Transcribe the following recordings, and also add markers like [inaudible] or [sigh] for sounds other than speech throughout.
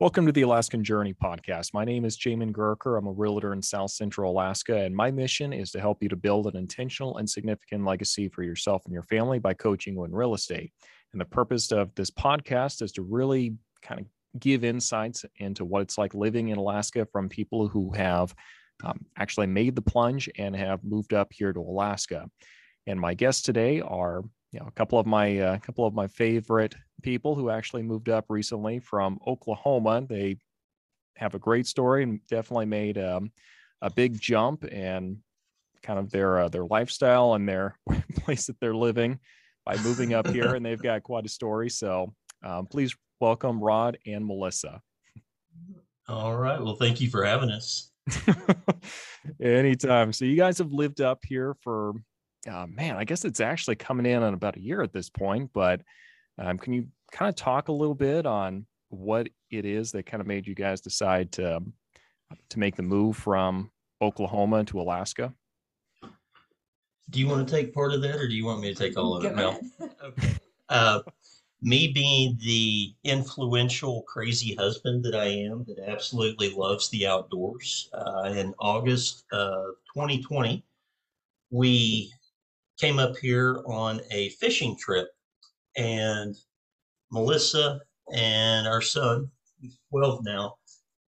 Welcome to the Alaskan Journey podcast. My name is Jamin Gurker. I'm a realtor in South Central Alaska, and my mission is to help you to build an intentional and significant legacy for yourself and your family by coaching you in real estate. And the purpose of this podcast is to really kind of give insights into what it's like living in Alaska from people who have um, actually made the plunge and have moved up here to Alaska. And my guests today are you know, a couple of my a uh, couple of my favorite people who actually moved up recently from Oklahoma. They have a great story and definitely made um, a big jump and kind of their uh, their lifestyle and their [laughs] place that they're living by moving up here, [laughs] and they've got quite a story. So um, please welcome Rod and Melissa. All right. Well, thank you for having us. [laughs] Anytime. So you guys have lived up here for uh, man, I guess it's actually coming in on about a year at this point. But um, can you kind of talk a little bit on what it is that kind of made you guys decide to to make the move from Oklahoma to Alaska? Do you want to take part of that, or do you want me to take all of it? No. [laughs] Okay. Uh, me being the influential, crazy husband that I am, that absolutely loves the outdoors. Uh, in August of 2020, we came up here on a fishing trip, and Melissa and our son, he's 12 now,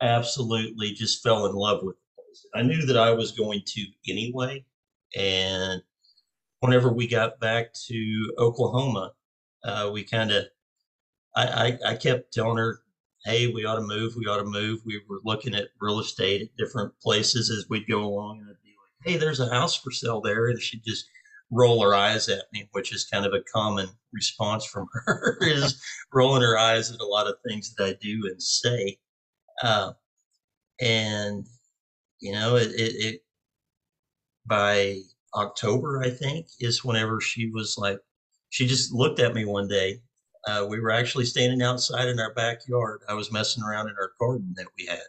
absolutely just fell in love with the place. I knew that I was going to anyway. And whenever we got back to Oklahoma, uh, we kind of, I, I, I kept telling her, hey, we ought to move, we ought to move. We were looking at real estate at different places as we'd go along. And I'd be like, hey, there's a house for sale there. And she'd just roll her eyes at me, which is kind of a common response from [laughs] her, is rolling her eyes at a lot of things that I do and say. Uh, and, you know, it, it, it, by October, I think, is whenever she was like, she just looked at me one day. Uh, we were actually standing outside in our backyard. I was messing around in our garden that we had.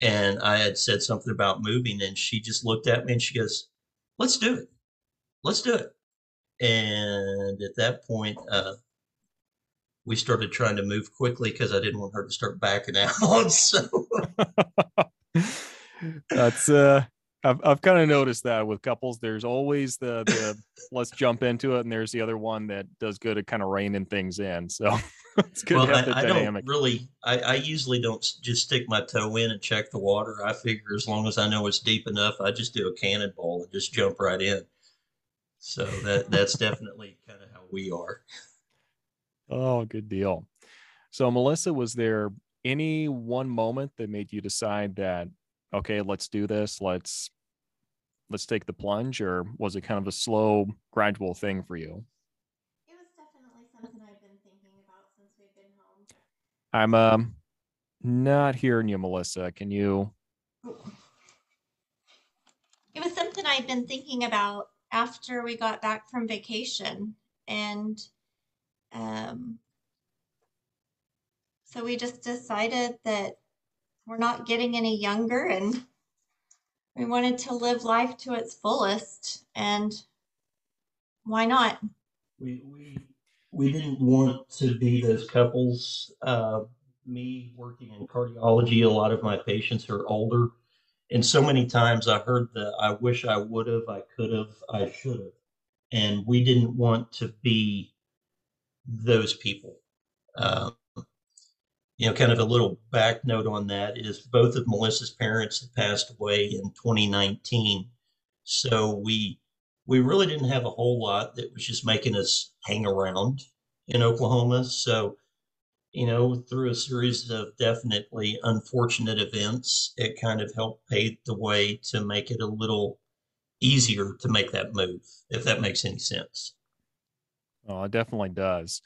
And I had said something about moving, and she just looked at me and she goes, Let's do it let's do it. And at that point, uh, we started trying to move quickly because I didn't want her to start backing [laughs] out. So [laughs] that's uh I've I've kind of noticed that with couples, there's always the the let's jump into it, and there's the other one that does good at kind of reining things in. So [laughs] it's good well, I, I don't really. I, I usually don't just stick my toe in and check the water. I figure as long as I know it's deep enough, I just do a cannonball and just jump right in. So that that's definitely kind of how we are. Oh, good deal. So Melissa, was there any one moment that made you decide that okay, let's do this, let's let's take the plunge, or was it kind of a slow, gradual thing for you? It was definitely something I've been thinking about since we've been home. I'm um not hearing you, Melissa. Can you? It was something I've been thinking about after we got back from vacation. And um, so we just decided that we're not getting any younger and we wanted to live life to its fullest. And why not? We, we, we didn't want to be those couples. Uh, me working in cardiology, a lot of my patients are older and so many times I heard the I wish I would have, I could have, I should have. And we didn't want to be those people. Um, you know, kind of a little back note on that is both of Melissa's parents had passed away in 2019. So we we really didn't have a whole lot that was just making us hang around in Oklahoma. So you know, through a series of definitely unfortunate events, it kind of helped pave the way to make it a little easier to make that move, if that makes any sense. Oh, it definitely does.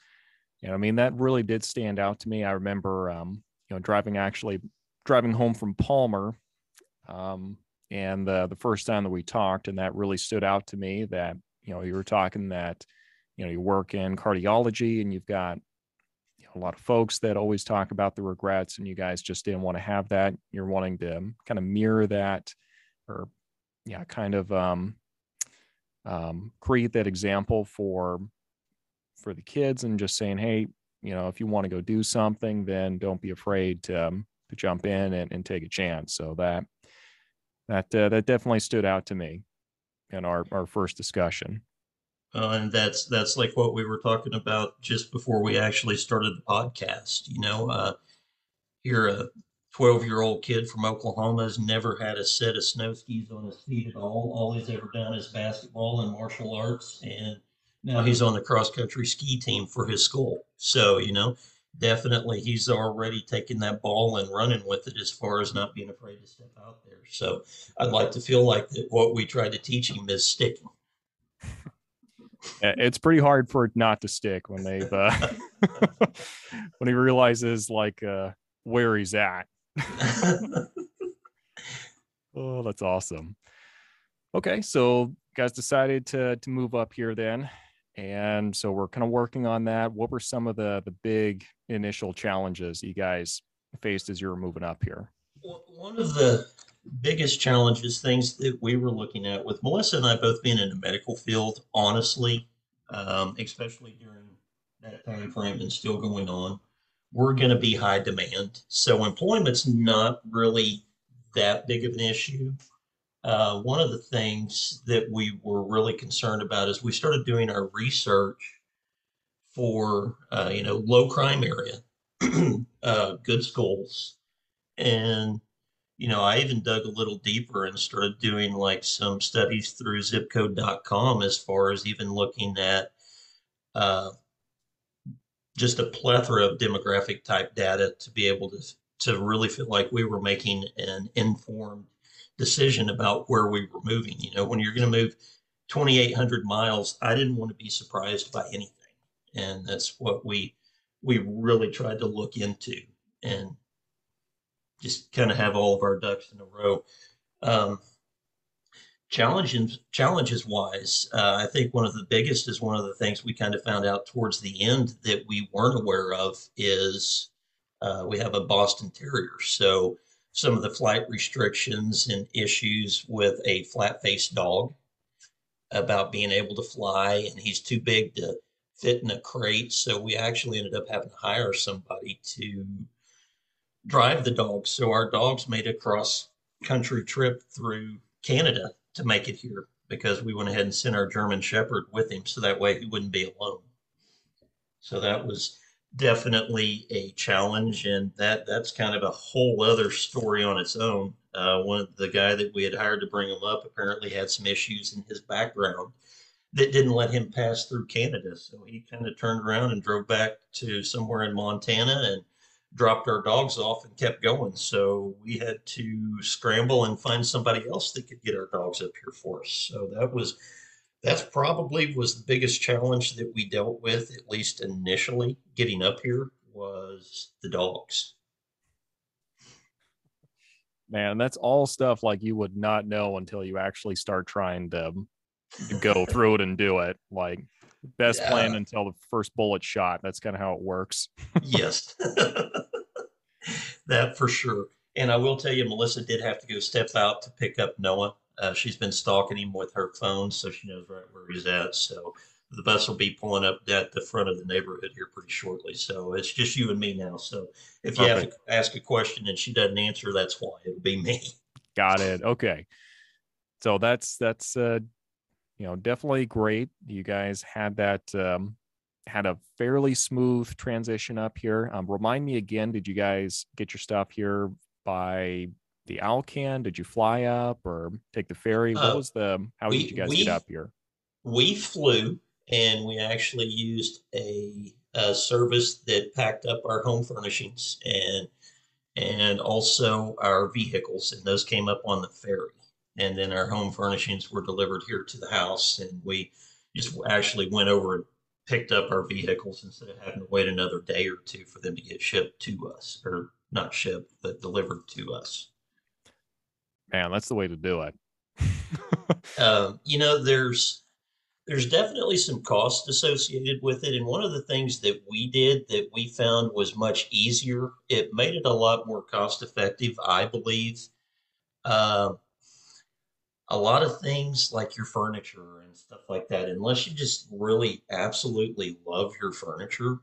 You know, I mean, that really did stand out to me. I remember, um, you know, driving actually driving home from Palmer, um, and the the first time that we talked, and that really stood out to me. That you know, you were talking that, you know, you work in cardiology, and you've got a lot of folks that always talk about the regrets and you guys just didn't want to have that you're wanting to kind of mirror that or yeah kind of um, um, create that example for for the kids and just saying hey you know, if you want to go do something, then don't be afraid to, um, to jump in and, and take a chance. So that, that, uh, that definitely stood out to me in our, our first discussion. Uh, and that's that's like what we were talking about just before we actually started the podcast. You know, uh, a 12 year old kid from Oklahoma has never had a set of snow skis on his feet at all. All he's ever done is basketball and martial arts, and now he's on the cross country ski team for his school. So you know, definitely he's already taking that ball and running with it as far as not being afraid to step out there. So I'd like to feel like that what we tried to teach him is sticking [laughs] it's pretty hard for it not to stick when they've uh, [laughs] when he realizes like uh, where he's at. [laughs] oh, that's awesome. Okay, so guys decided to to move up here then, and so we're kind of working on that. What were some of the the big initial challenges you guys faced as you were moving up here? One of the biggest challenges, things that we were looking at with Melissa and I both being in the medical field, honestly, um, especially during that time frame and still going on, we're going to be high demand. So employment's not really that big of an issue. Uh, one of the things that we were really concerned about is we started doing our research for uh, you know low crime area, [clears throat] uh, good schools, and you know, I even dug a little deeper and started doing like some studies through zipcode.com as far as even looking at uh, just a plethora of demographic type data to be able to to really feel like we were making an informed decision about where we were moving. You know, when you're going to move 2,800 miles, I didn't want to be surprised by anything, and that's what we we really tried to look into. And just kind of have all of our ducks in a row. Um, challenges challenges wise, uh, I think one of the biggest is one of the things we kind of found out towards the end that we weren't aware of is uh, we have a Boston Terrier. So some of the flight restrictions and issues with a flat faced dog about being able to fly, and he's too big to fit in a crate. So we actually ended up having to hire somebody to drive the dogs. So our dogs made a cross country trip through Canada to make it here because we went ahead and sent our German Shepherd with him so that way he wouldn't be alone. So that was definitely a challenge, and that that's kind of a whole other story on its own. Uh, one the guy that we had hired to bring him up apparently had some issues in his background that didn't let him pass through Canada. So he kind of turned around and drove back to somewhere in Montana and dropped our dogs off and kept going. So we had to scramble and find somebody else that could get our dogs up here for us. So that was that's probably was the biggest challenge that we dealt with, at least initially, getting up here was the dogs. Man, that's all stuff like you would not know until you actually start trying to, go through it and do it. Like best yeah. plan until the first bullet shot. That's kind of how it works. yes, [laughs] [laughs] that for sure. And I will tell you, Melissa did have to go step out to pick up Noah. Uh, she's been stalking him with her phone, so she knows right where he's at. So the bus will be pulling up at the front of the neighborhood here pretty shortly. So it's just you and me now. So if you Perfect. have to ask a question and she doesn't answer, that's why it'll be me. Got it. Okay. So that's that's uh you know, definitely great. You guys had that um, had a fairly smooth transition up here. Um, remind me again, did you guys get your stuff here by the Alcan? Did you fly up or take the ferry? What uh, was the how we, did you guys we, get up here? We flew and we actually used a, a service that packed up our home furnishings and and also our vehicles, and those came up on the ferry and then our home furnishings were delivered here to the house and we just actually went over and picked up our vehicles instead of having to wait another day or two for them to get shipped to us or not shipped but delivered to us. Man that's the way to do it. [laughs] Um, you know there's there's definitely some cost associated with it and one of the things that we did that we found was much easier it made it a lot more cost effective i believe. Uh, a lot of things like your furniture and stuff like that, unless you just really absolutely love your furniture,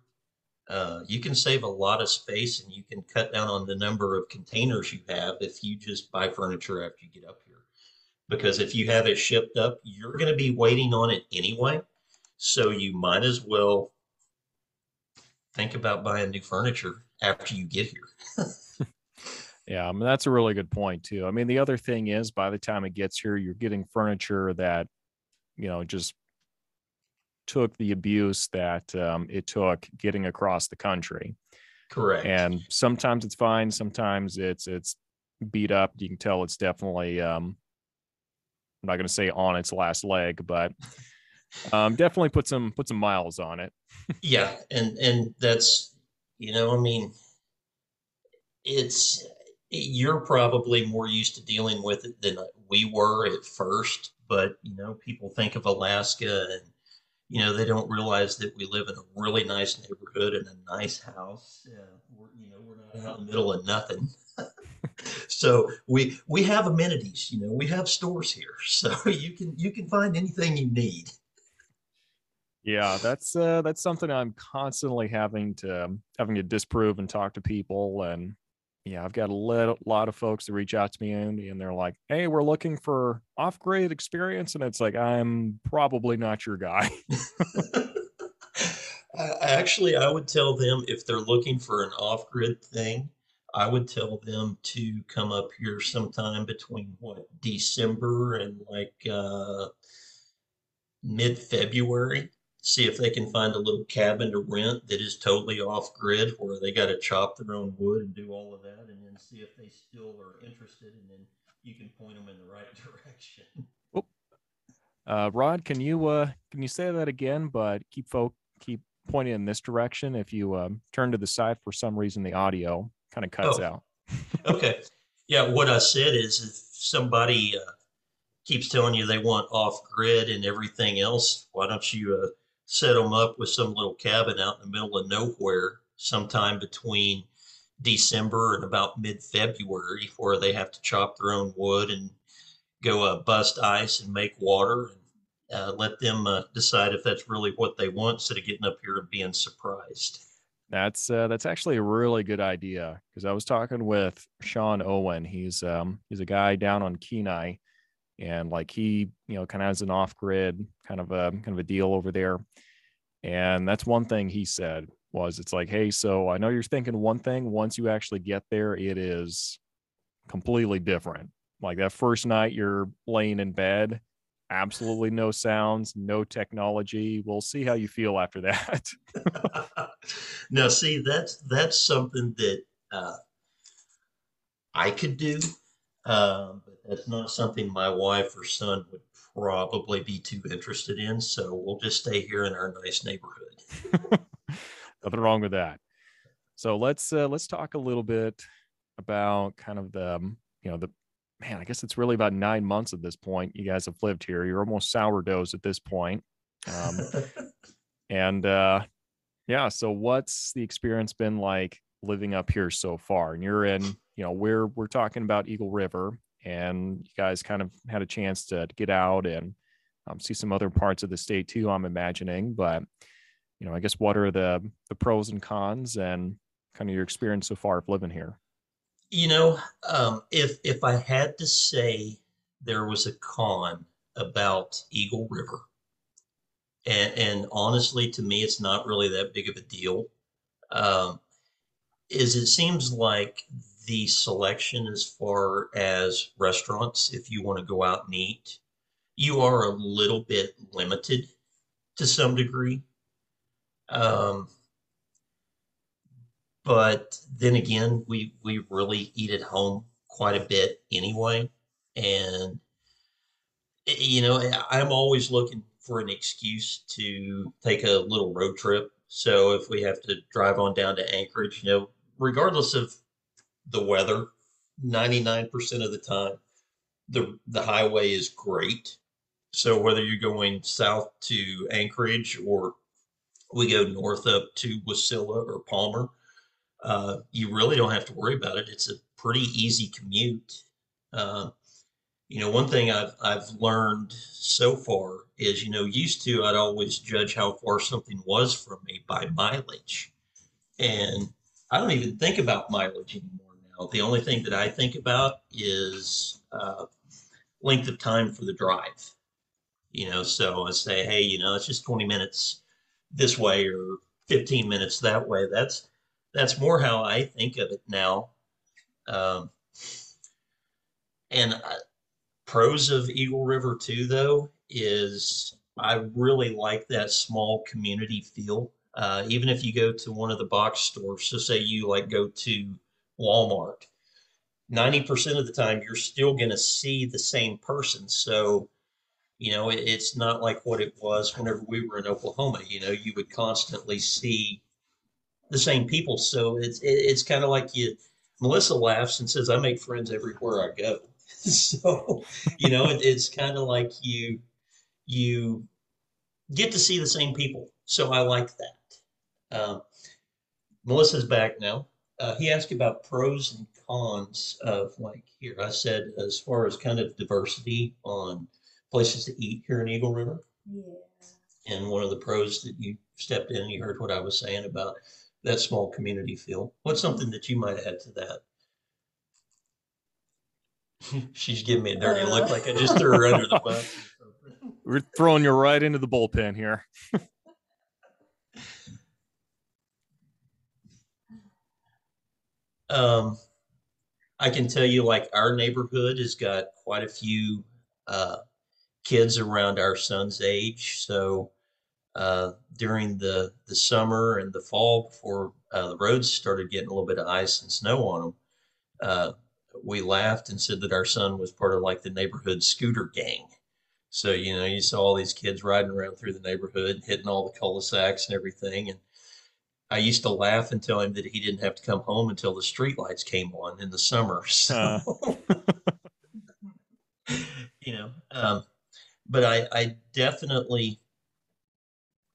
uh, you can save a lot of space and you can cut down on the number of containers you have if you just buy furniture after you get up here. Because if you have it shipped up, you're going to be waiting on it anyway. So you might as well think about buying new furniture after you get here. [laughs] yeah, I mean, that's a really good point, too. I mean, the other thing is by the time it gets here, you're getting furniture that, you know, just took the abuse that um, it took getting across the country. Correct. And sometimes it's fine, sometimes it's it's beat up. You can tell it's definitely um, I'm not going to say on its last leg, but um, definitely put some put some miles on it. [laughs] yeah, and and that's you know, I mean, it's you're probably more used to dealing with it than we were at first. But you know, people think of Alaska and you know, they don't realize that we live in a really nice neighborhood and a nice house. Uh, we're, you know, we're not out in the middle of nothing. [laughs] so we we have amenities. You know, we have stores here, [laughs] so you can you can find anything you need. Yeah, that's uh, that's something I'm constantly having to having to disprove and talk to people and yeah, I've got a lot of folks that reach out to me and, and they're like, "Hey, we're looking for off-grid experience," and it's like, I'm probably not your guy. [laughs] Actually, I would tell them if they're looking for an off-grid thing, I would tell them to come up here sometime between what December and like uh, mid-February see if they can find a little cabin to rent that is totally off grid where they got to chop their own wood and do all of that and then see if they still are interested and then you can point them in the right [laughs] direction oh. uh, rod can you uh can you say that again but keep folk keep pointing in this direction if you um, turn to the side for some reason the audio kind of cuts oh. out [laughs] okay yeah what i said is if somebody uh, keeps telling you they want off grid and everything else why don't you uh, set them up with some little cabin out in the middle of nowhere sometime between December and about mid February, where they have to chop their own wood and go uh, bust ice and make water and uh, let them uh, decide if that's really what they want instead of getting up here and being surprised. That's uh, that's actually a really good idea because I was talking with Sean Owen. He's um, he's a guy down on Kenai, and like he you know kind of has an off grid kind of a kind of a deal over there. And that's one thing he said was it's like hey so i know you're thinking one thing. Once you actually get there it is completely different. Like that first night you're laying in bed absolutely no sounds no technology. We'll see how you feel after that. [laughs] Now see that's that's something that uh, i could do um, but that's not something my wife or son would probably be too interested in. So we'll just stay here in our nice neighborhood. [laughs] Nothing wrong with that. So let's uh, let's talk a little bit about kind of the um, you know the man. I guess it's really about nine months at this point. You guys have lived here. You're almost sourdoughs at this point. Um, [laughs] and uh, yeah, so what's the experience been like living up here so far? And you're in you know we're we're talking about Eagle River, and you guys kind of had a chance to, to get out and um, see some other parts of the state too. I'm imagining, but you know, I guess what are the the pros and cons and kind of your experience so far of living here? You know, um, if if I had to say there was a con about Eagle River, and, and honestly, to me, it's not really that big of a deal. Um, is it seems like the selection as far as restaurants, if you want to go out and eat, you are a little bit limited to some degree. Um, but then again, we we really eat at home quite a bit anyway, and you know I'm always looking for an excuse to take a little road trip. So if we have to drive on down to Anchorage, you know, regardless of the weather 99% of the time the the highway is great. So whether you're going south to anchorage or we go north up to wasilla or palmer uh, you really don't have to worry about it. It's a pretty easy commute. Uh, you know one thing I've, I've learned so far is you know used to i'd always judge how far something was from me by mileage. And I don't even think about mileage anymore now. The only thing that I think about is uh, length of time for the drive. You know, so I say, hey, you know, it's just 20 minutes this way or 15 minutes that way. That's that's more how I think of it now. Um, and I, pros of Eagle River too, though, is I really like that small community feel. Uh, even if you go to one of the box stores, so say you like go to Walmart, 90% of the time you're still going to see the same person. So, you know, it, it's not like what it was whenever we were in Oklahoma. You know, you would constantly see the same people. So it's it, it's kind of like you. Melissa laughs and says, "I make friends everywhere I go." [laughs] so, you know, it, it's kind of like you you get to see the same people. So I like that. Um, Melissa's back now. Uh, he asked about pros and cons of like here. I said as far as kind of diversity on places to eat here in Eagle River. Yeah. And one of the pros that you stepped in and you heard what I was saying about that small community feel. What's something that you might add to that? [laughs] She's giving me a dirty look Uh. like I just threw her under the bus. [laughs] We're throwing you right into the bullpen here. [laughs] Um, I can tell you, like our neighborhood has got quite a few uh, kids around our son's age. So uh, during the the summer and the fall, before uh, the roads started getting a little bit of ice and snow on them, uh, we laughed and said that our son was part of like the neighborhood scooter gang. So you know, you saw all these kids riding around through the neighborhood, and hitting all the cul-de-sacs and everything, and I used to laugh and tell him that he didn't have to come home until the streetlights came on in the summer. [laughs] So, you know, um, but I, I definitely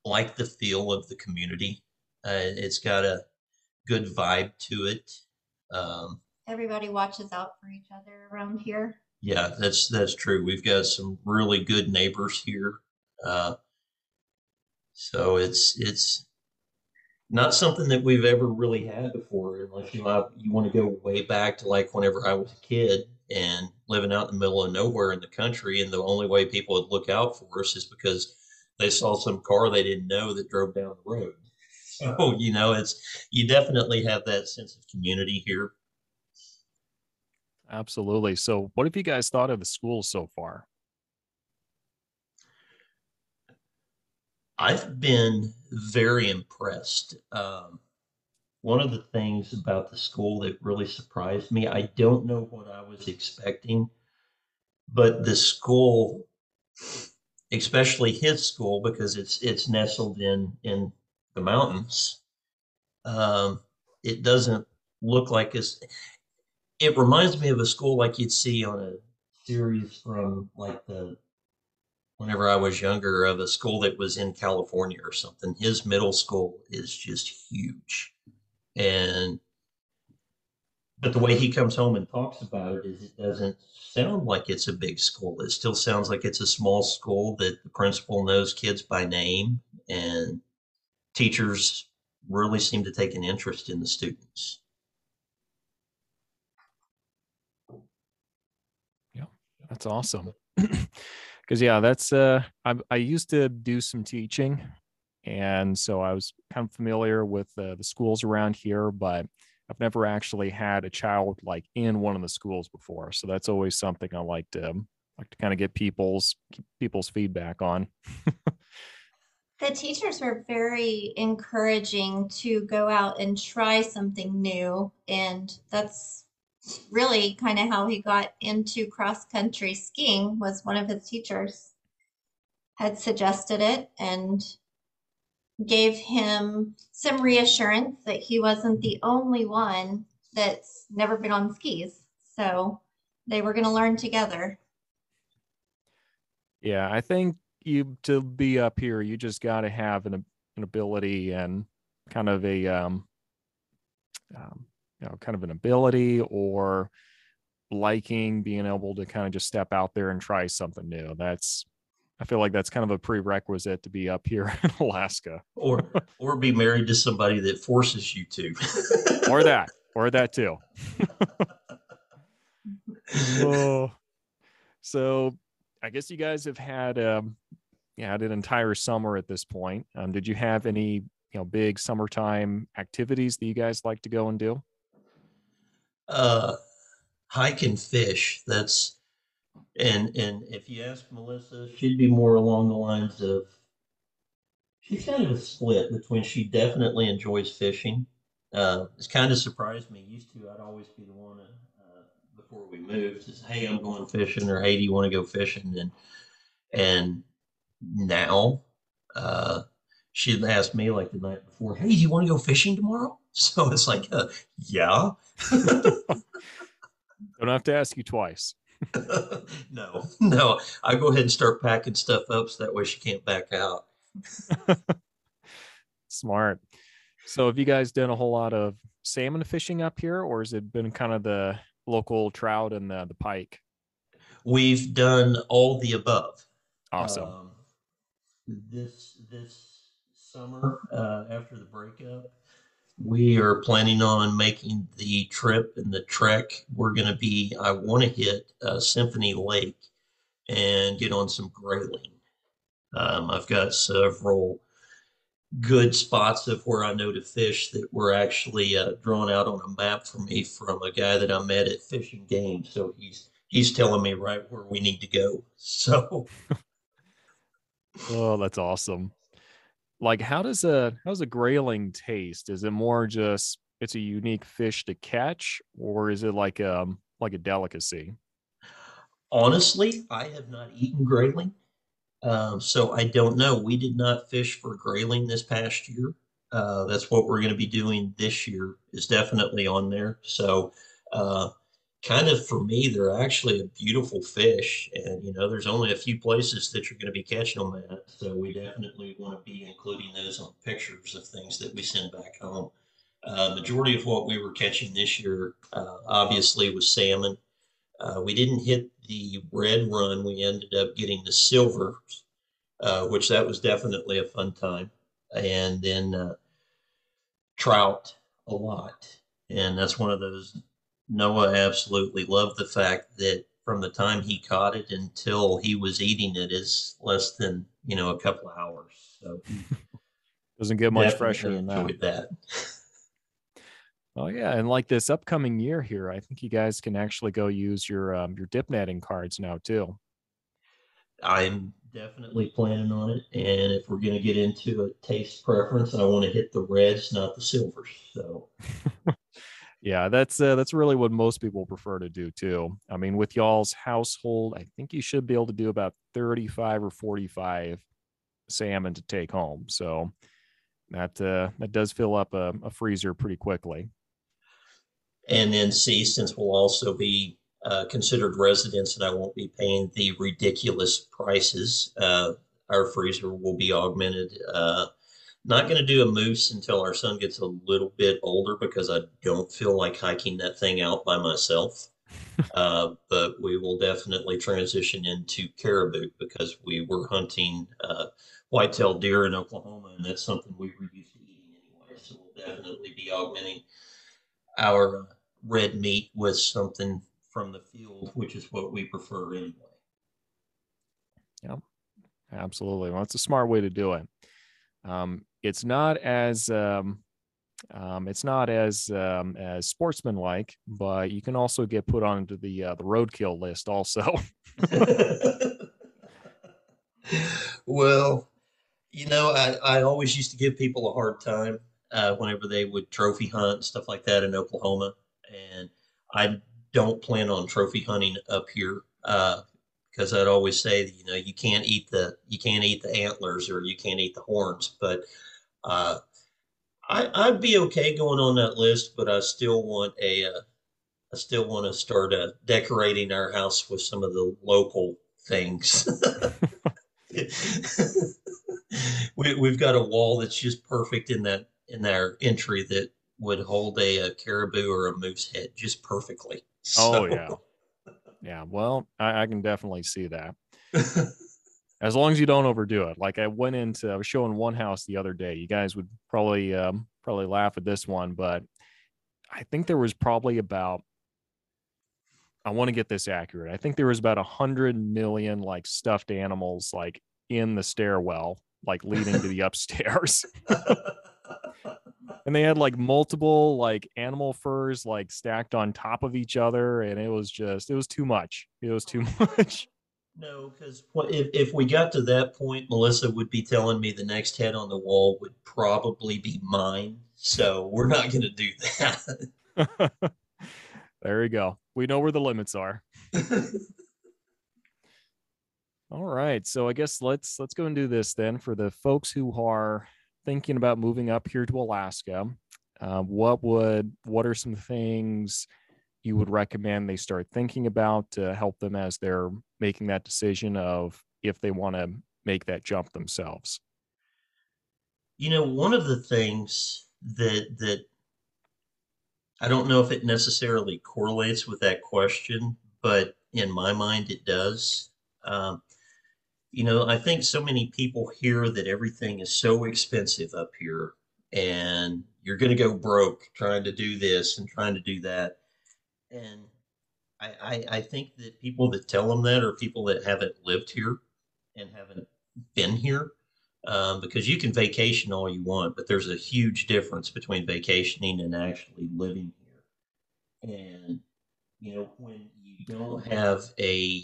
like the feel of the community. Uh, it's got a good vibe to it. Um, Everybody watches out for each other around here. yeah, that's that's true. We've got some really good neighbors here. Uh, so it's it's not something that we've ever really had before, unless you you want to go way back to like whenever I was a kid and living out in the middle of nowhere in the country, and the only way people would look out for us is because they saw some car they didn't know that drove down the road. So uh-huh. you know, it's you definitely have that sense of community here. Absolutely. So, what have you guys thought of the school so far? I've been very impressed. Um, one of the things about the school that really surprised me, I don't know what I was expecting, but the school, especially his school, because it's it's nestled in in the mountains, um, it doesn't look like it's. It reminds me of a school like you'd see on a series from like the whenever I was younger of a school that was in California or something. His middle school is just huge. And but the way he comes home and talks about it is it doesn't sound like it's a big school. It still sounds like it's a small school that the principal knows kids by name and teachers really seem to take an interest in the students. Yeah, that's awesome. [clears throat] [clears throat] Because yeah, that's uh, I I used to do some teaching, and so I was kind of familiar with uh, the schools around here, but I've never actually had a child like in one of the schools before. So that's always something I like to like to kind of get people's people's feedback on. [laughs] The teachers were very encouraging to go out and try something new. And that's really kind of how he got into cross country skiing was one of his teachers had suggested it and gave him some reassurance that he wasn't the only one that's never been on skis. So they were going to learn together. Yeah, I think you to be up here, you just got to have an an ability and kind of a um, um, you know, kind of an ability or liking being able to kind of just step out there and try something new. That's I feel like that's kind of a prerequisite to be up here [laughs] in Alaska. or or be married to somebody that forces you to. [laughs] or that. Or that too. [laughs] oh. So I guess you guys have had um yeah, had an entire summer at this point. Um, did you have any, you know, big summertime activities that you guys like to go and do? Uh hike and fish. That's and and if you ask Melissa, she'd be more along the lines of she's kind of a split between she definitely enjoys fishing. Uh, it's kind of surprised me. Used to, I'd always be the one to, uh, before we moved. Says, "Hey, I'm going fishing," or "Hey, do you want to go fishing?" And and now, uh, she'd ask me like the night before, "Hey, do you want to go fishing tomorrow?" [laughs] So it's like, uh, "Yeah." [laughs] Don't have to ask you twice. [laughs] no, no. I go ahead and start packing stuff up so that way she can't back out. Smart. So have you guys done a whole lot of salmon fishing up here, or has it been kind of the local trout and the, the pike? We've done all the above. Awesome. Um, this this summer, uh, after the breakup, we are planning on making the trip and the trek. We're going to be, I want to hit uh, Symphony Lake and get on some grayling. Um, I've got several good spots of where I know to fish that were actually uh, drawn out on a map for me from a guy that I met at Fish and Game. So he's he's telling me right where we need to go. [laughs] So, [laughs] oh, that's awesome like how does a how does a grayling taste? Is it more just it's a unique fish to catch or is it like um like a delicacy? Honestly i have not eaten grayling um, so i don't know. We did not fish for grayling this past year. Uh, that's what we're going to be doing this year is definitely on there. So uh, kind of for me, they're actually a beautiful fish. And, you know, there's only a few places that you're going to be catching them at. So we definitely want to be including those on pictures of things that we send back home. Uh, majority of what we were catching this year, uh, obviously, was salmon. Uh, we didn't hit the red run. We ended up getting the silver, uh, which that was definitely a fun time. And then uh, trout a lot. And that's one of those Noah absolutely loved the fact that from the time he caught it until he was eating it is less than you know a couple of hours. So [laughs] doesn't get much fresher than that. that. [laughs] Oh yeah, and like this upcoming year here, I think you guys can actually go use your um, your dip netting cards now too. I'm definitely planning on it, and if we're going to get into a taste preference, I want to hit the reds, not the silvers. So [laughs] yeah that's uh, that's really what most people prefer to do too. I mean with y'all's household i think you should be able to do about 35 or 45 salmon to take home. So that uh, that does fill up a, a freezer pretty quickly. And then see since we'll also be uh, considered residents and i won't be paying the ridiculous prices uh, our freezer will be augmented uh, not going to do a moose until our son gets a little bit older because I don't feel like hiking that thing out by myself. [laughs] uh, but we will definitely transition into caribou because we were hunting uh, whitetail deer in Oklahoma, and that's something we were used to eating anyway. So we'll definitely be augmenting our uh, red meat with something from the field, which is what we prefer anyway. Yeah, absolutely. Well, it's a smart way to do it. Um, it's not as um, um, it's not as um, as sportsmanlike, but you can also get put onto the uh, the roadkill list also. [laughs] well, you know, I, I always used to give people a hard time uh, whenever they would trophy hunt and stuff like that in Oklahoma, and I don't plan on trophy hunting up here. Uh, because I'd always say you know you can't eat the you can't eat the antlers or you can't eat the horns, but uh, I, I'd be okay going on that list, but I still want a, uh, I still want to start uh, decorating our house with some of the local things. [laughs] we, we've got a wall that's just perfect in that in our entry that would hold a, a caribou or a moose head just perfectly. [laughs] Oh yeah, yeah. Well, I, I can definitely see that. [laughs] as long as you don't overdo it. Like I went into, I was showing one house the other day. You guys would probably um, probably laugh at this one, but I think there was probably about. I want to get this accurate. I think there was about a hundred million like stuffed animals like in the stairwell, like leading to the [laughs] upstairs. [laughs] and they had like multiple like animal furs like stacked on top of each other and it was just it was too much. It was too oh. much. [laughs] No because if, if we got to that point melissa would be telling me the next head on the wall would probably be mine. So we're not going to do that. There we go. We know where the limits are. [laughs] All right. So i guess let's let's go and do this then for the folks who are thinking about moving up here to Alaska, uh, what would what are some things you would recommend they start thinking about to help them as they're making that decision of if they want to make that jump themselves? You know, one of the things that that I don't know if it necessarily correlates with that question, but in my mind it does. Um, you know, I think so many people hear that everything is so expensive up here and you're going to go broke trying to do this and trying to do that. And I, I, I think that people that tell them that are people that haven't lived here and haven't been here. Um, because you can vacation all you want, but there's a huge difference between vacationing and actually living here. And, you know, when you don't have a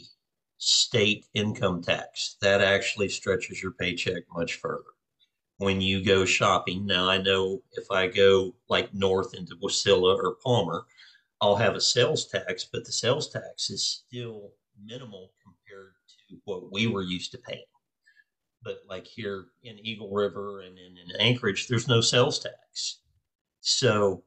state income tax. That actually stretches your paycheck much further. When you go shopping, now I know if I go like north into Wasilla or Palmer, I'll have a sales tax, but the sales tax is still minimal compared to what we were used to paying. But like here in Eagle River and in, in Anchorage, there's no sales tax. So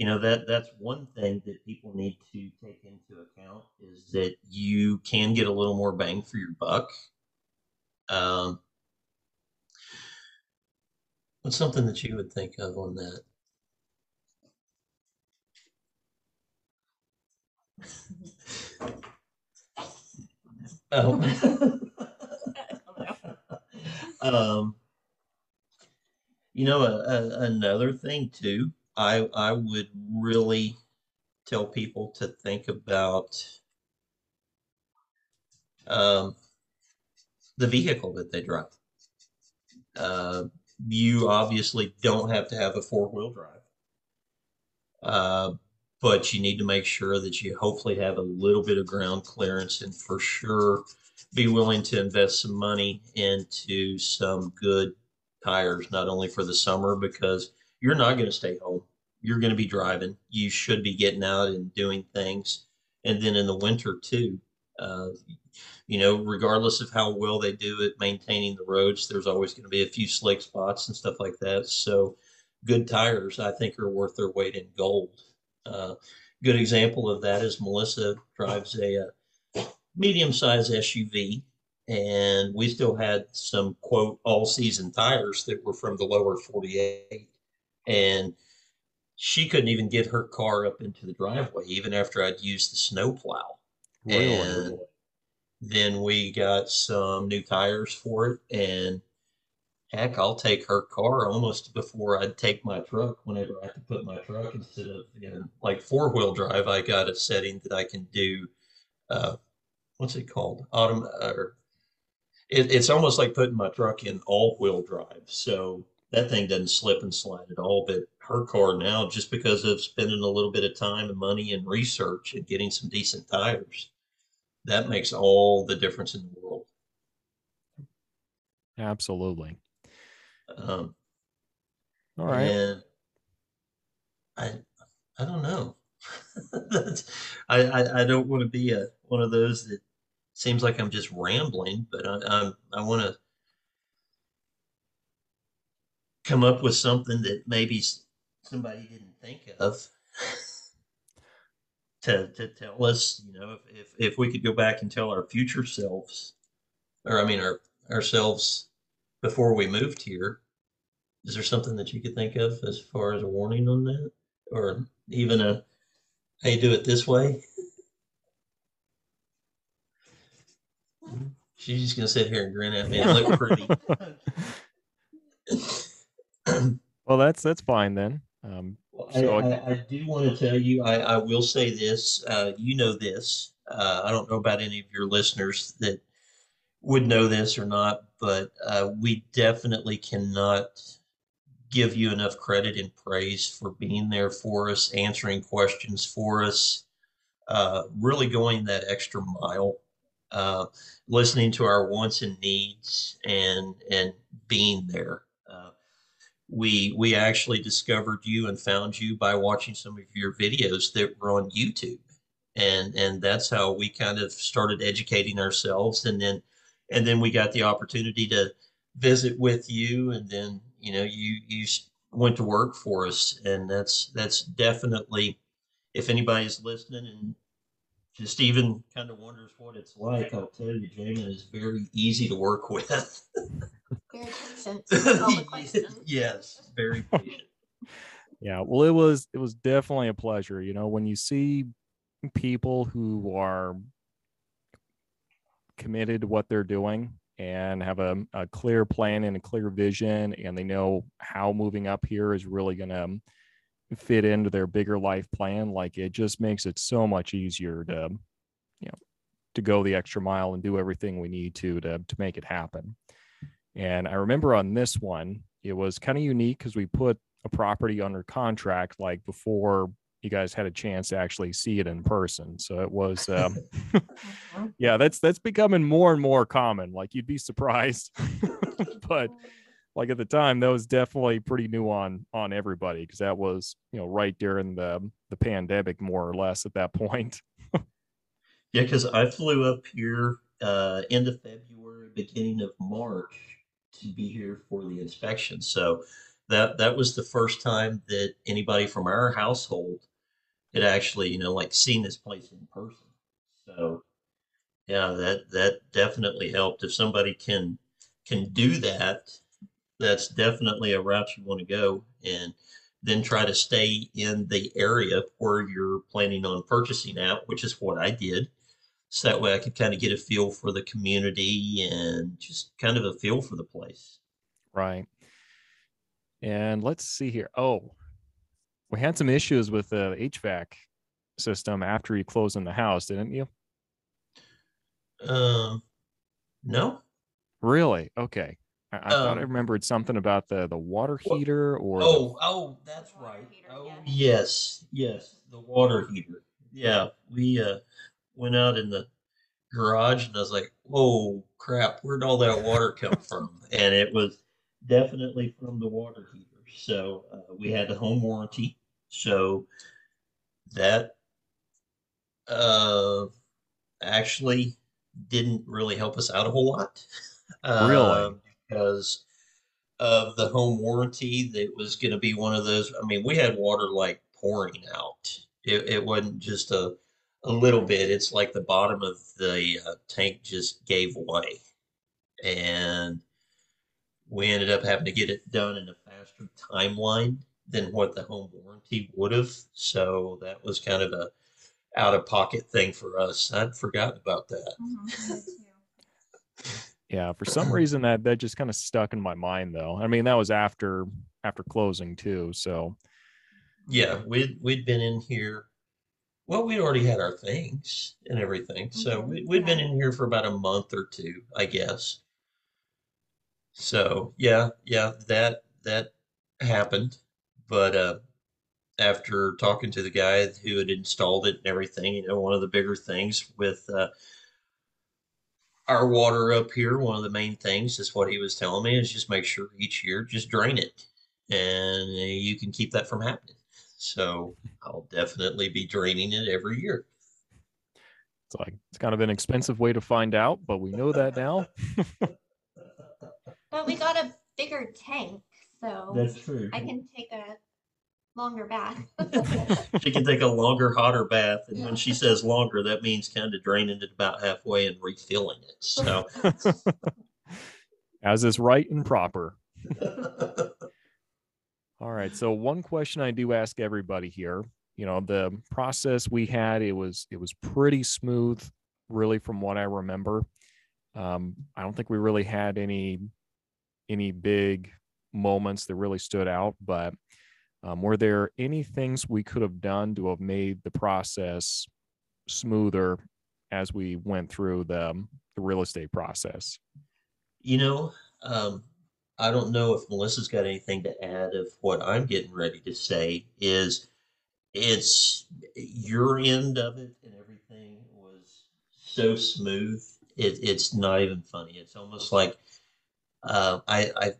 you know that that's one thing that people need to take into account is that you can get a little more bang for your buck. Um, what's something that you would think of on that? [laughs] Oh [laughs] um, you know a, a, another thing too I I would really tell people to think about um, the vehicle that they drive. Uh, you obviously don't have to have a four wheel drive, uh, but you need to make sure that you hopefully have a little bit of ground clearance and for sure be willing to invest some money into some good tires, not only for the summer because you're not going to stay home. You're going to be driving. You should be getting out and doing things. And then in the winter, too, uh, you know, regardless of how well they do at maintaining the roads, there's always going to be a few slick spots and stuff like that. So, good tires, I think, are worth their weight in gold. Uh, good example of that is Melissa drives a, a uh, medium sized SUV and we still had some quote all season tires that were from the lower 48 and she couldn't even get her car up into the driveway even after I'd used the snowplow. Really? And then we got some new tires for it and heck, I'll take her car almost before I'd take my truck whenever I have to put my truck instead of you know, like four wheel drive. I got a setting that I can do. Uh, what's it called? Autumn or it, it's almost like putting my truck in all wheel drive. So that thing doesn't slip and slide at all. But her car now, just because of spending a little bit of time and money and research and getting some decent tires, that makes all the difference in the world. Absolutely. Um, all right. And I, I don't know. [laughs] I, I, I don't want to be a one of those that seems like I'm just rambling, but I, I, I want to come up with something that maybe somebody didn't think of [laughs] to, to tell us, you know, if, if, if we could go back and tell our future selves, or I mean, our ourselves before we moved here, is there something that you could think of as far as a warning on that, or even a hey, do it this way? [laughs] She's just gonna sit here and grin at me and look pretty. [laughs] [clears throat] well, that's that's fine then. Um, well, so I, I, I, do want to tell you, I, I will say this. Uh, you know this. Uh, I don't know about any of your listeners that would know this or not, but uh, we definitely cannot give you enough credit and praise for being there for us, answering questions for us, uh, really going that extra mile, uh, listening to our wants and needs, and and being there. We we actually discovered you and found you by watching some of your videos that were on YouTube, and and that's how we kind of started educating ourselves, and then and then we got the opportunity to visit with you. And then you know you you went to work for us. And that's that's definitely if anybody's listening and just even kind of wonders what it's like i'll tell you jamin is very easy to work with. Very patient [laughs] yes very patient. Yeah well it was it was definitely a pleasure you know when you see people who are committed to what they're doing and have a, a clear plan and a clear vision and they know how moving up here is really going to fit into their bigger life plan like it just makes it so much easier to you know to go the extra mile and do everything we need to to, to make it happen and i remember on this one it was kind of unique because we put a property under contract like before you guys had a chance to actually see it in person. So it was, um, [laughs] yeah, that's that's becoming more and more common. Like you'd be surprised, [laughs] but like at the time, that was definitely pretty new on on everybody because that was you know right during the the pandemic, more or less at that [laughs] point. yeah, because I flew up here uh, end of February, beginning of March to be here for the inspection. So that that was the first time that anybody from our household had actually, you know, like seen this place in person. So yeah, that that definitely helped. If somebody can can do that, that's definitely a route you want to go and then try to stay in the area where you're planning on purchasing at, which is what I did. So that way I could kind of get a feel for the community and just kind of a feel for the place. Right. And let's see here. Oh, we had some issues with the HVAC system after you closed in the house, didn't you? Um, no. Really? Okay. I, I um, thought I um, remembered something about the the water heater or. Oh, the... oh, that's right. Heater, oh, yeah. yes, yes, the water heater. Yeah, we uh went out in the garage and I was like, "Whoa, crap! Where'd all that water come [laughs] from?" and it was definitely from the water heater. So uh, we had the home warranty so that uh, actually didn't really help us out a whole lot. Really? Uh, because of the home warranty, that was going to be one of those. I mean, we had water like pouring out. It, it wasn't just a, a little bit. It's like the bottom of the uh, tank just gave way. And we ended up having to get it done in a faster timeline than what the home warranty would have. So that was kind of a out of pocket thing for us. I'd forgotten about that. Mm-hmm. Yeah, for some [clears throat] reason that that just kind of stuck in my mind though. I mean, that was after after closing too. So yeah, we'd we'd been in here. Well, we'd already had our things and everything, so mm-hmm. we, we'd been in here for about a month or two, I guess. So yeah, yeah, that that happened. But uh, after talking to the guy who had installed it and everything, you know, one of the bigger things with uh, our water up here, one of the main things is what he was telling me is just make sure each year just drain it, and uh, you can keep that from happening. So I'll definitely be draining it every year. It's like it's kind of an expensive way to find out, but we know that now. [laughs] but we got a bigger tank so That's true. I can take a longer bath. [laughs] she can take a longer, hotter bath. And when she says longer, that means kind of draining it about halfway and refilling it. So, [laughs] as is right and proper. [laughs] All right. So, one question I do ask everybody here you know, the process we had, it was, it was pretty smooth, really, from what I remember. Um, I don't think we really had any any big moments that really stood out, but um, were there any things we could have done to have made the process smoother as we went through the, the real estate process? You know, um, I don't know if Melissa's got anything to add of what I'm getting ready to say is it's your end of it and everything was so smooth. It, it's not even funny. It's almost like uh, I, I,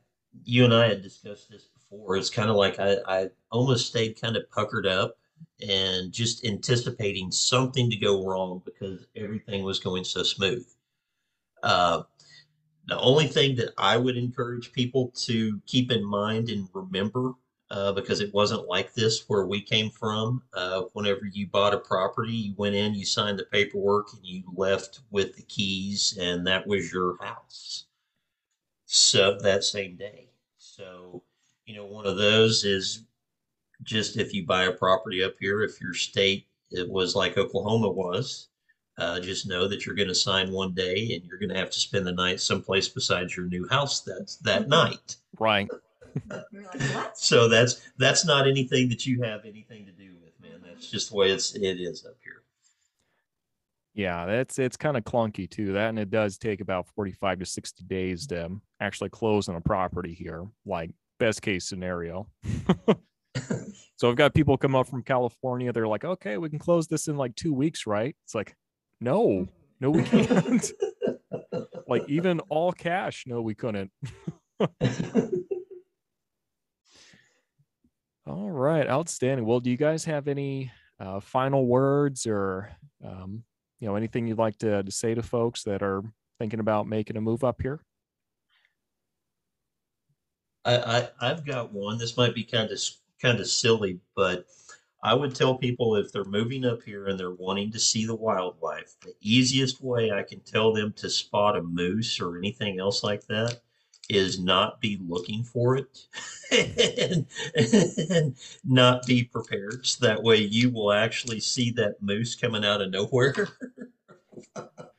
you and I had discussed this before. It's kind of like I, I almost stayed kind of puckered up and just anticipating something to go wrong because everything was going so smooth. Uh, the only thing that I would encourage people to keep in mind and remember, uh, because it wasn't like this where we came from. Uh, whenever you bought a property, you went in, you signed the paperwork, and you left with the keys, and that was your house. So that same day. So, you know, one of those is just if you buy a property up here, if your state it was like Oklahoma was, uh, just know that you're going to sign one day and you're going to have to spend the night someplace besides your new house that that mm-hmm. night. Right. [laughs] like, so that's that's not anything that you have anything to do with, man. That's just the way it's it is up here. Yeah, that's it's kind of clunky too. That and it does take about 45 to 60 days to actually close on a property here, like best case scenario. [laughs] [laughs] so I've got people come up from California. They're like, okay, we can close this in like two weeks, right? It's like, no, no, we can't. [laughs] like even all cash, no, we couldn't. all right, outstanding. Well, do you guys have any uh, final words or um, you know anything you'd like to, to say to folks that are thinking about making a move up here? I, I have got one. This might be kind of kind of silly, but I would tell people if they're moving up here and they're wanting to see the wildlife, the easiest way I can tell them to spot a moose or anything else like that is not be looking for it and, [laughs] and, not be prepared. So that way you will actually see that moose coming out of nowhere. [laughs]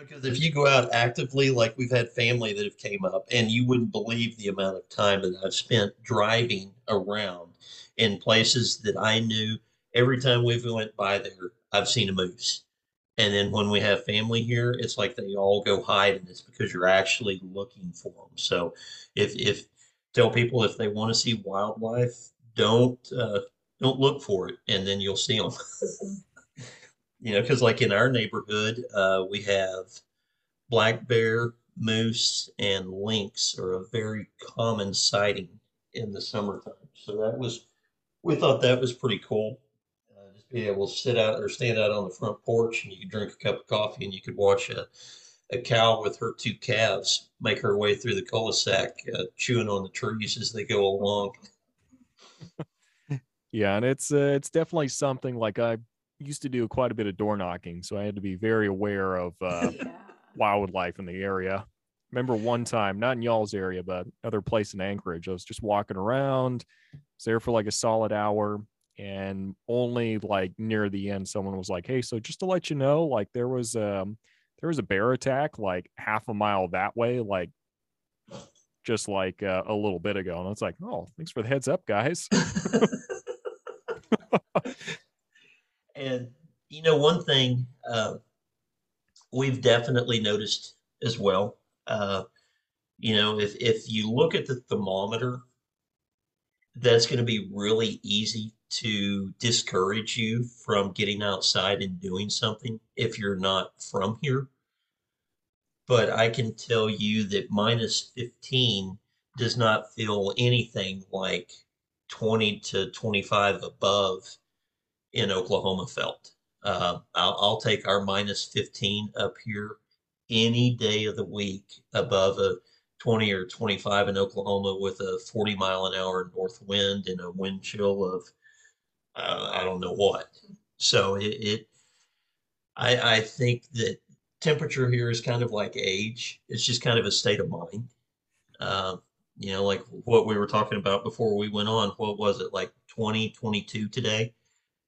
because if you go out actively, like we've had family that have came up and you wouldn't believe the amount of time that I've spent driving around in places that I knew every time we went by there, I've seen a moose. And then when we have family here, it's like they all go hide, and it's because you're actually looking for them. So, if if tell people if they want to see wildlife, don't uh, don't look for it, and then you'll see them. [laughs] you know, because like in our neighborhood, uh, we have black bear, moose, and lynx are a very common sighting in the summertime. So that was we thought that was pretty cool. Uh, just being able to sit out or stand out on the front porch and you could drink a cup of coffee and you could watch a, a cow with her two calves make her way through the cul-de-sac, uh, chewing on the trees as they go along. [laughs] yeah, and it's uh, it's definitely something like I used to do quite a bit of door knocking, so I had to be very aware of [laughs] uh, yeah. wildlife in the area remember one time, not in y'all's area, but other place in Anchorage. I was just walking around, was there for like a solid hour, and only like near the end, someone was like, "Hey, so just to let you know, like there was um there was a bear attack like half a mile that way, like just like uh, a little bit ago." And I was like, "Oh, thanks for the heads up, guys." [laughs] [laughs] and you know, one thing uh, we've definitely noticed as well uh, you know, if if you look at the thermometer, that's going to be really easy to discourage you from getting outside and doing something if you're not from here. But I can tell you that minus 15 does not feel anything like 20 to 25 above in Oklahoma felt. Uh, I'll, I'll, take our minus 15 up here any day of the week above a 20 or 25 in Oklahoma with a 40 mile an hour north wind and a wind chill of uh, I don't know what. So it, it I, I think that temperature here is kind of like age. It's just kind of a state of mind. Uh, you know, like what we were talking about before we went on. What was it like 20, 22 today?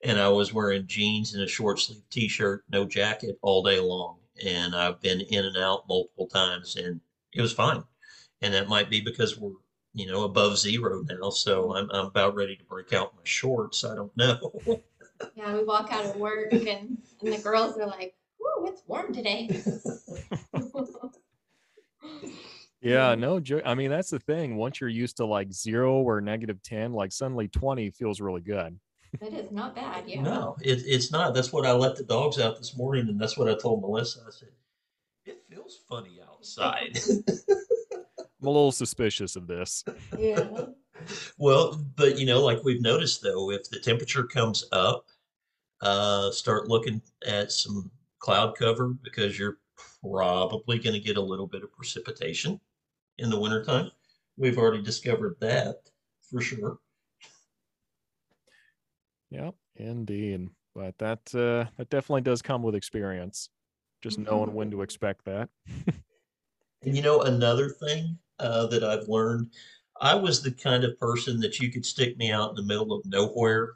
And I was wearing jeans and a short sleeve t shirt, no jacket all day long and I've been in and out multiple times, and it was fine. And that might be because we're you know above zero now, so I'm I'm about ready to break out my shorts. I don't know. [laughs] Yeah, we walk out of work and, and the girls are like, "Whoa, it's warm today." [laughs] Yeah, no joke. I mean, that's the thing. Once you're used to like zero or negative 10, like suddenly 20 feels really good. It is not bad. Yeah. No, it, it's not. That's what I let the dogs out this morning, and that's what I told Melissa. I said, it feels funny outside. I'm a little suspicious of this. Yeah. well, but you know, like we've noticed though, if the temperature comes up, uh, start looking at some cloud cover because you're probably going to get a little bit of precipitation in the wintertime. We've already discovered that for sure. Yep, indeed. But that uh, that definitely does come with experience. Just knowing when to expect that. [laughs] and you know, another thing uh, that I've learned, I was the kind of person that you could stick me out in the middle of nowhere,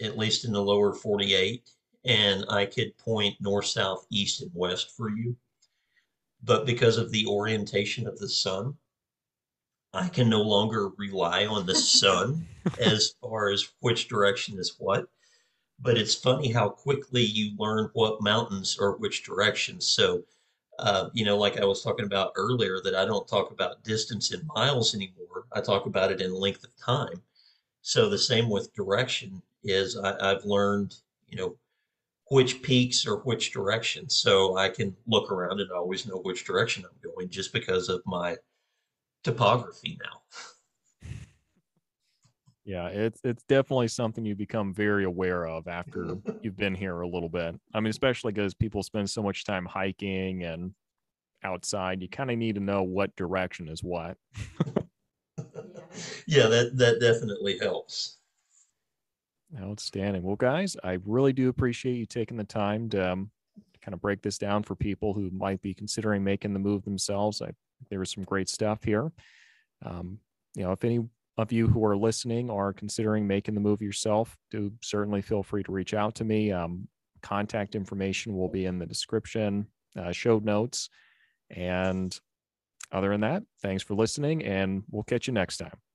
at least in the lower 48, and I could point north, south, east, and west for you. But because of the orientation of the sun, I can no longer rely on the sun [laughs] as far as which direction is what. But it's funny how quickly you learn what mountains are which directions. So, uh, you know, like I was talking about earlier, that I don't talk about distance in miles anymore. I talk about it in length of time. So the same with direction is I, I've learned, you know, which peaks or which direction. So I can look around and always know which direction I'm going just because of my topography now. Yeah, it's it's definitely something you become very aware of after [laughs] you've been here a little bit. I mean, especially because people spend so much time hiking and outside, you kind of need to know what direction is what. [laughs] yeah, that that definitely helps. Outstanding. Well, guys, I really do appreciate you taking the time to um, kind of break this down for people who might be considering making the move themselves. I there was some great stuff here. Um, you know, if any of you who are listening are considering making the move yourself, do certainly feel free to reach out to me. Um, contact information will be in the description, uh, show notes. And other than that, thanks for listening, and we'll catch you next time.